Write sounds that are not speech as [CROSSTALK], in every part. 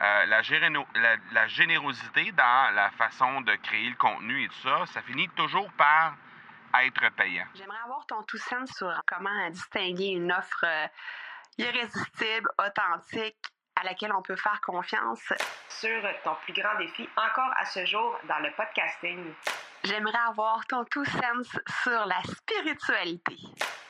euh, la, la, générosité dans la façon de créer le contenu et tout ça, ça finit toujours par être payant. J'aimerais avoir ton tout sens sur comment distinguer une offre euh, irrésistible, authentique, à laquelle on peut faire confiance. Sur ton plus grand défi encore à ce jour dans le podcasting. J'aimerais avoir ton tout sens sur la spiritualité.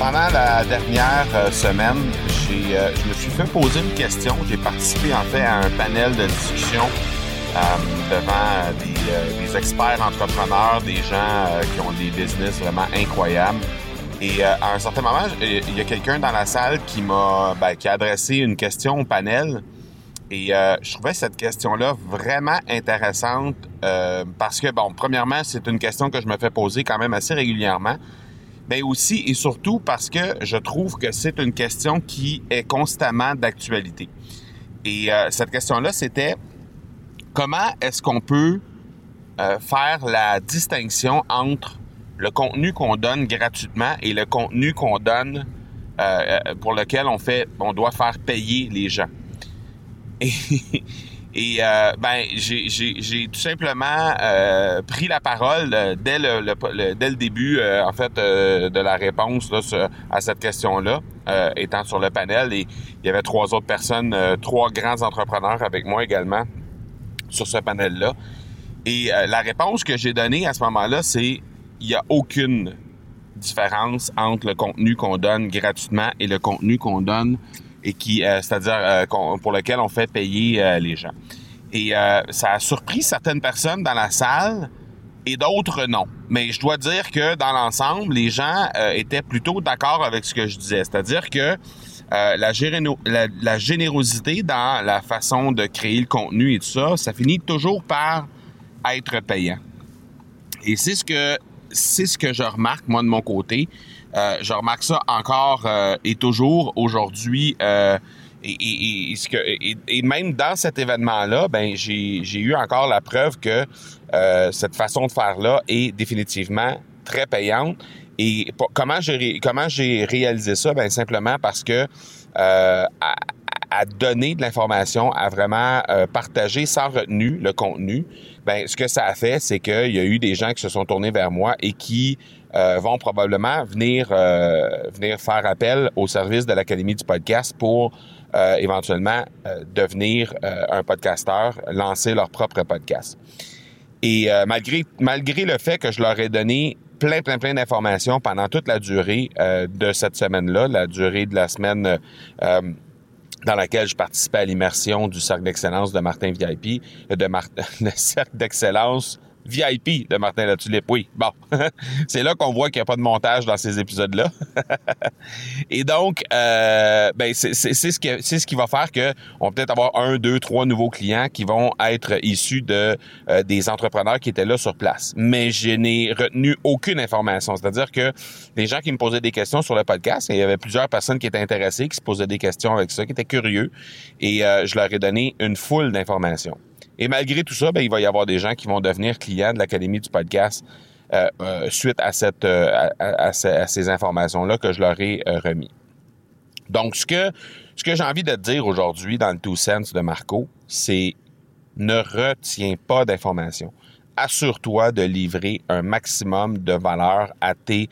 Pendant la dernière euh, semaine, euh, je me suis fait poser une question. J'ai participé en fait à un panel de discussion euh, devant des, experts entrepreneurs, des gens qui ont des business vraiment incroyables. Et à un certain moment, il y a quelqu'un dans la salle qui m'a ben, qui a adressé une question au panel. Et je trouvais cette question-là vraiment intéressante parce que, bon, premièrement, c'est une question que je me fais poser quand même assez régulièrement mais aussi et surtout parce que je trouve que c'est une question qui est constamment d'actualité. Et euh, cette question-là, c'était comment est-ce qu'on peut euh, faire la distinction entre le contenu qu'on donne gratuitement et le contenu qu'on donne euh, pour lequel on fait, on doit faire payer les gens? [LAUGHS] et euh, ben, j'ai tout simplement euh, pris la parole euh, dès le, dès le début, en fait, de la réponse là, à cette question-là, étant sur le panel. Et il y avait trois autres personnes, trois grands entrepreneurs avec moi également sur ce panel-là. Et la réponse que j'ai donnée à ce moment-là, c'est il n'y a aucune différence entre le contenu qu'on donne gratuitement et le contenu qu'on donne et qui, euh, c'est-à-dire euh, pour lequel on fait payer euh, les gens. Et ça a surpris certaines personnes dans la salle et d'autres non. Mais je dois dire que dans l'ensemble, les gens étaient plutôt d'accord avec ce que je disais. C'est-à-dire que la, générosité dans la façon de créer le contenu et tout ça, ça finit toujours par être payant. Et c'est ce que c'est ce que je remarque moi de mon côté. Euh, je remarque ça encore euh, et toujours aujourd'hui. Euh, et, même dans cet événement-là, ben j'ai eu encore la preuve que cette façon de faire-là est définitivement très payante. Et comment j'ai comment j'ai réalisé ça? Ben simplement parce que à, à, donner de l'information, à vraiment partager sans retenue le contenu. Ben ce que ça a fait, c'est qu'il y a eu des gens qui se sont tournés vers moi et qui euh, vont probablement venir euh, venir faire appel au service de l'Académie du podcast pour euh, éventuellement devenir un podcasteur, lancer leur propre podcast. Et malgré malgré le fait que je leur ai donné plein plein plein d'informations pendant toute la durée de cette semaine-là, la durée de la semaine dans laquelle je participais à l'immersion du cercle d'excellence de Martin VIP, de Martin, le [LAUGHS] cercle d'excellence VIP de Martin Latulippe. Oui, bon. [LAUGHS] c'est là qu'on voit qu'il n'y a pas de montage dans ces épisodes-là. [LAUGHS] Et donc, euh, ben c'est ce qui va faire que on va peut-être avoir un, deux, trois nouveaux clients qui vont être issus de euh, des entrepreneurs qui étaient là sur place. Mais je n'ai retenu aucune information. C'est-à-dire que les gens qui me posaient des questions sur le podcast, il y avait plusieurs personnes qui étaient intéressées, qui se posaient des questions avec ça, qui étaient curieux, et euh, je leur ai donné une foule d'informations. Et malgré tout ça, ben, il va y avoir des gens qui vont devenir clients de l'Académie du podcast euh, euh, suite à, cette, euh, à, ces informations-là que je leur ai remis. Donc, ce que, ce que j'ai envie de te dire aujourd'hui dans le Two Sense de Marco, c'est ne retiens pas d'informations. Assure-toi de livrer un maximum de valeur à tes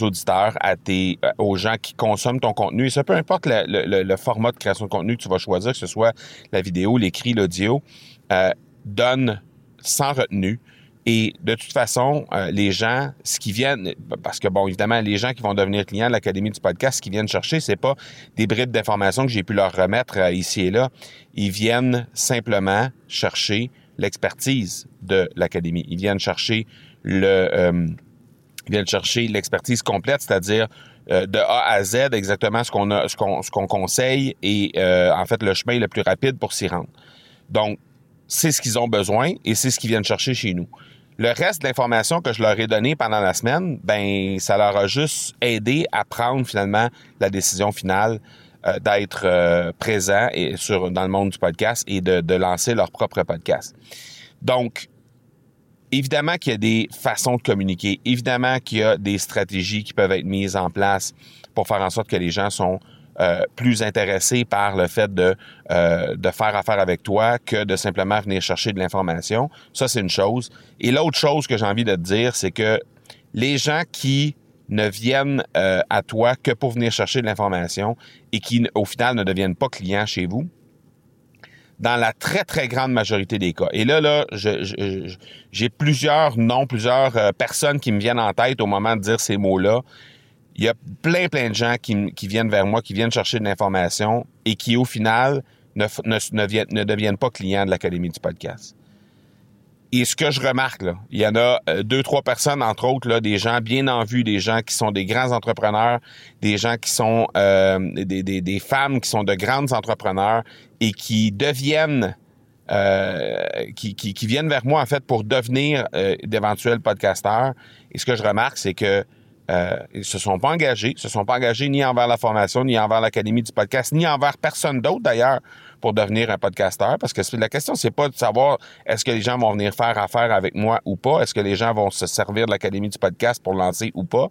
auditeurs, à tes, aux gens qui consomment ton contenu. Et ça, peu importe le, le, format de création de contenu que tu vas choisir, que ce soit la vidéo, l'écrit, l'audio, euh, donne sans retenue. Et de toute façon, euh, les gens, ce qui viennent, parce que bon, évidemment, les gens qui vont devenir clients de l'Académie du podcast, ce qu'ils viennent chercher, c'est pas des bribes d'informations que j'ai pu leur remettre euh, ici et là. Ils viennent simplement chercher l'expertise de l'Académie. Ils viennent chercher le, viennent chercher l'expertise complète, c'est-à-dire euh, de A à Z exactement ce qu'on a, ce qu'on, ce qu'on conseille et euh, en fait le chemin le plus rapide pour s'y rendre. Donc, c'est ce qu'ils ont besoin et c'est ce qu'ils viennent chercher chez nous. Le reste de l'information que je leur ai donnée pendant la semaine, ben ça leur a juste aidé à prendre finalement la décision finale euh, d'être euh, présent et sur dans le monde du podcast et de, de lancer leur propre podcast. Donc, évidemment qu'il y a des façons de communiquer, évidemment qu'il y a des stratégies qui peuvent être mises en place pour faire en sorte que les gens sont euh, plus intéressés par le fait de, euh, de faire affaire avec toi que de simplement venir chercher de l'information. Ça, c'est une chose. Et l'autre chose que j'ai envie de te dire, c'est que les gens qui ne viennent euh, à toi que pour venir chercher de l'information et qui, au final, ne deviennent pas clients chez vous, dans la très, très grande majorité des cas. Et là, là, j'ai plusieurs noms, plusieurs euh, personnes qui me viennent en tête au moment de dire ces mots-là. Il y a plein, plein de gens qui, qui, viennent vers moi, qui viennent chercher de l'information et qui, au final, ne, ne, ne, viennent, ne deviennent pas clients de l'Académie du podcast. Et ce que je remarque, là, il y en a euh, deux, trois personnes, entre autres, là, des gens bien en vue, des gens qui sont des grands entrepreneurs, des gens qui sont euh, des, des, des, femmes qui sont de grandes entrepreneurs et qui deviennent euh, qui, qui, qui, viennent vers moi en fait pour devenir euh, d'éventuels podcasteurs. Et ce que je remarque, c'est que euh, ils se sont pas engagés, se sont pas engagés ni envers la formation, ni envers l'académie du podcast, ni envers personne d'autre d'ailleurs pour devenir un podcasteur. Parce que la question, c'est pas de savoir est-ce que les gens vont venir faire affaire avec moi ou pas, est-ce que les gens vont se servir de l'académie du podcast pour lancer ou pas?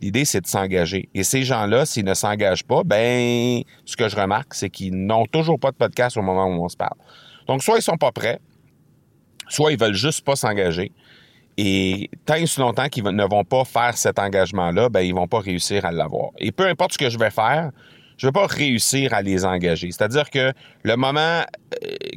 L'idée, c'est de s'engager. Et ces gens-là, s'ils ne s'engagent pas, ben, ce que je remarque, c'est qu'ils n'ont toujours pas de podcast au moment où on se parle. Donc, soit ils sont pas prêts, soit ils veulent juste pas s'engager. Et tant et si longtemps qu'ils ne vont pas faire cet engagement-là, ben, ils vont pas réussir à l'avoir. Et peu importe ce que je vais faire, je vais pas réussir à les engager. C'est-à-dire que le moment,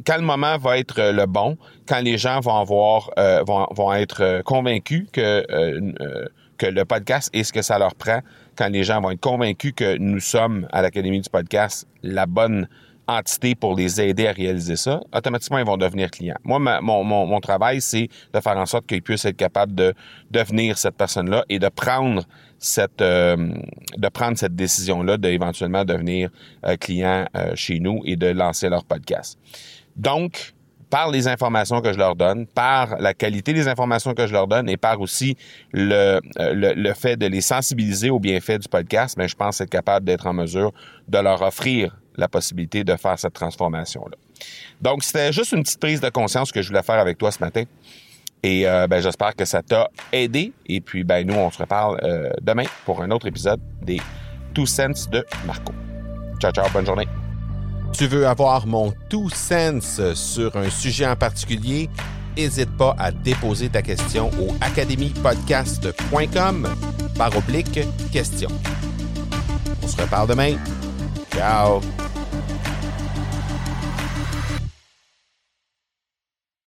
quand le moment va être le bon, quand les gens vont avoir, euh, vont, vont être convaincus que euh, que le podcast est ce que ça leur prend, quand les gens vont être convaincus que nous sommes à l'Académie du podcast la bonne entité pour les aider à réaliser ça, automatiquement, ils vont devenir clients. Moi, mon, mon, mon, travail, c'est de faire en sorte qu'ils puissent être capables de devenir cette personne-là et de prendre cette euh, de prendre cette décision-là d'éventuellement devenir euh, client euh, chez nous et de lancer leur podcast. Donc, par les informations que je leur donne, par la qualité des informations que je leur donne et par aussi le, le, le fait de les sensibiliser aux bienfaits du podcast, mais je pense être capable d'être en mesure de leur offrir la possibilité de faire cette transformation-là. Donc, c'était juste une petite prise de conscience que je voulais faire avec toi ce matin. Et euh, ben, j'espère que ça t'a aidé. Et puis, ben, nous, on se reparle euh, demain pour un autre épisode des Two Cents de Marco. Ciao, ciao, bonne journée. Tu veux avoir mon Two Cents sur un sujet en particulier? N'hésite pas à déposer ta question au academypodcast.com par oblique question. On se reparle demain. Ciao!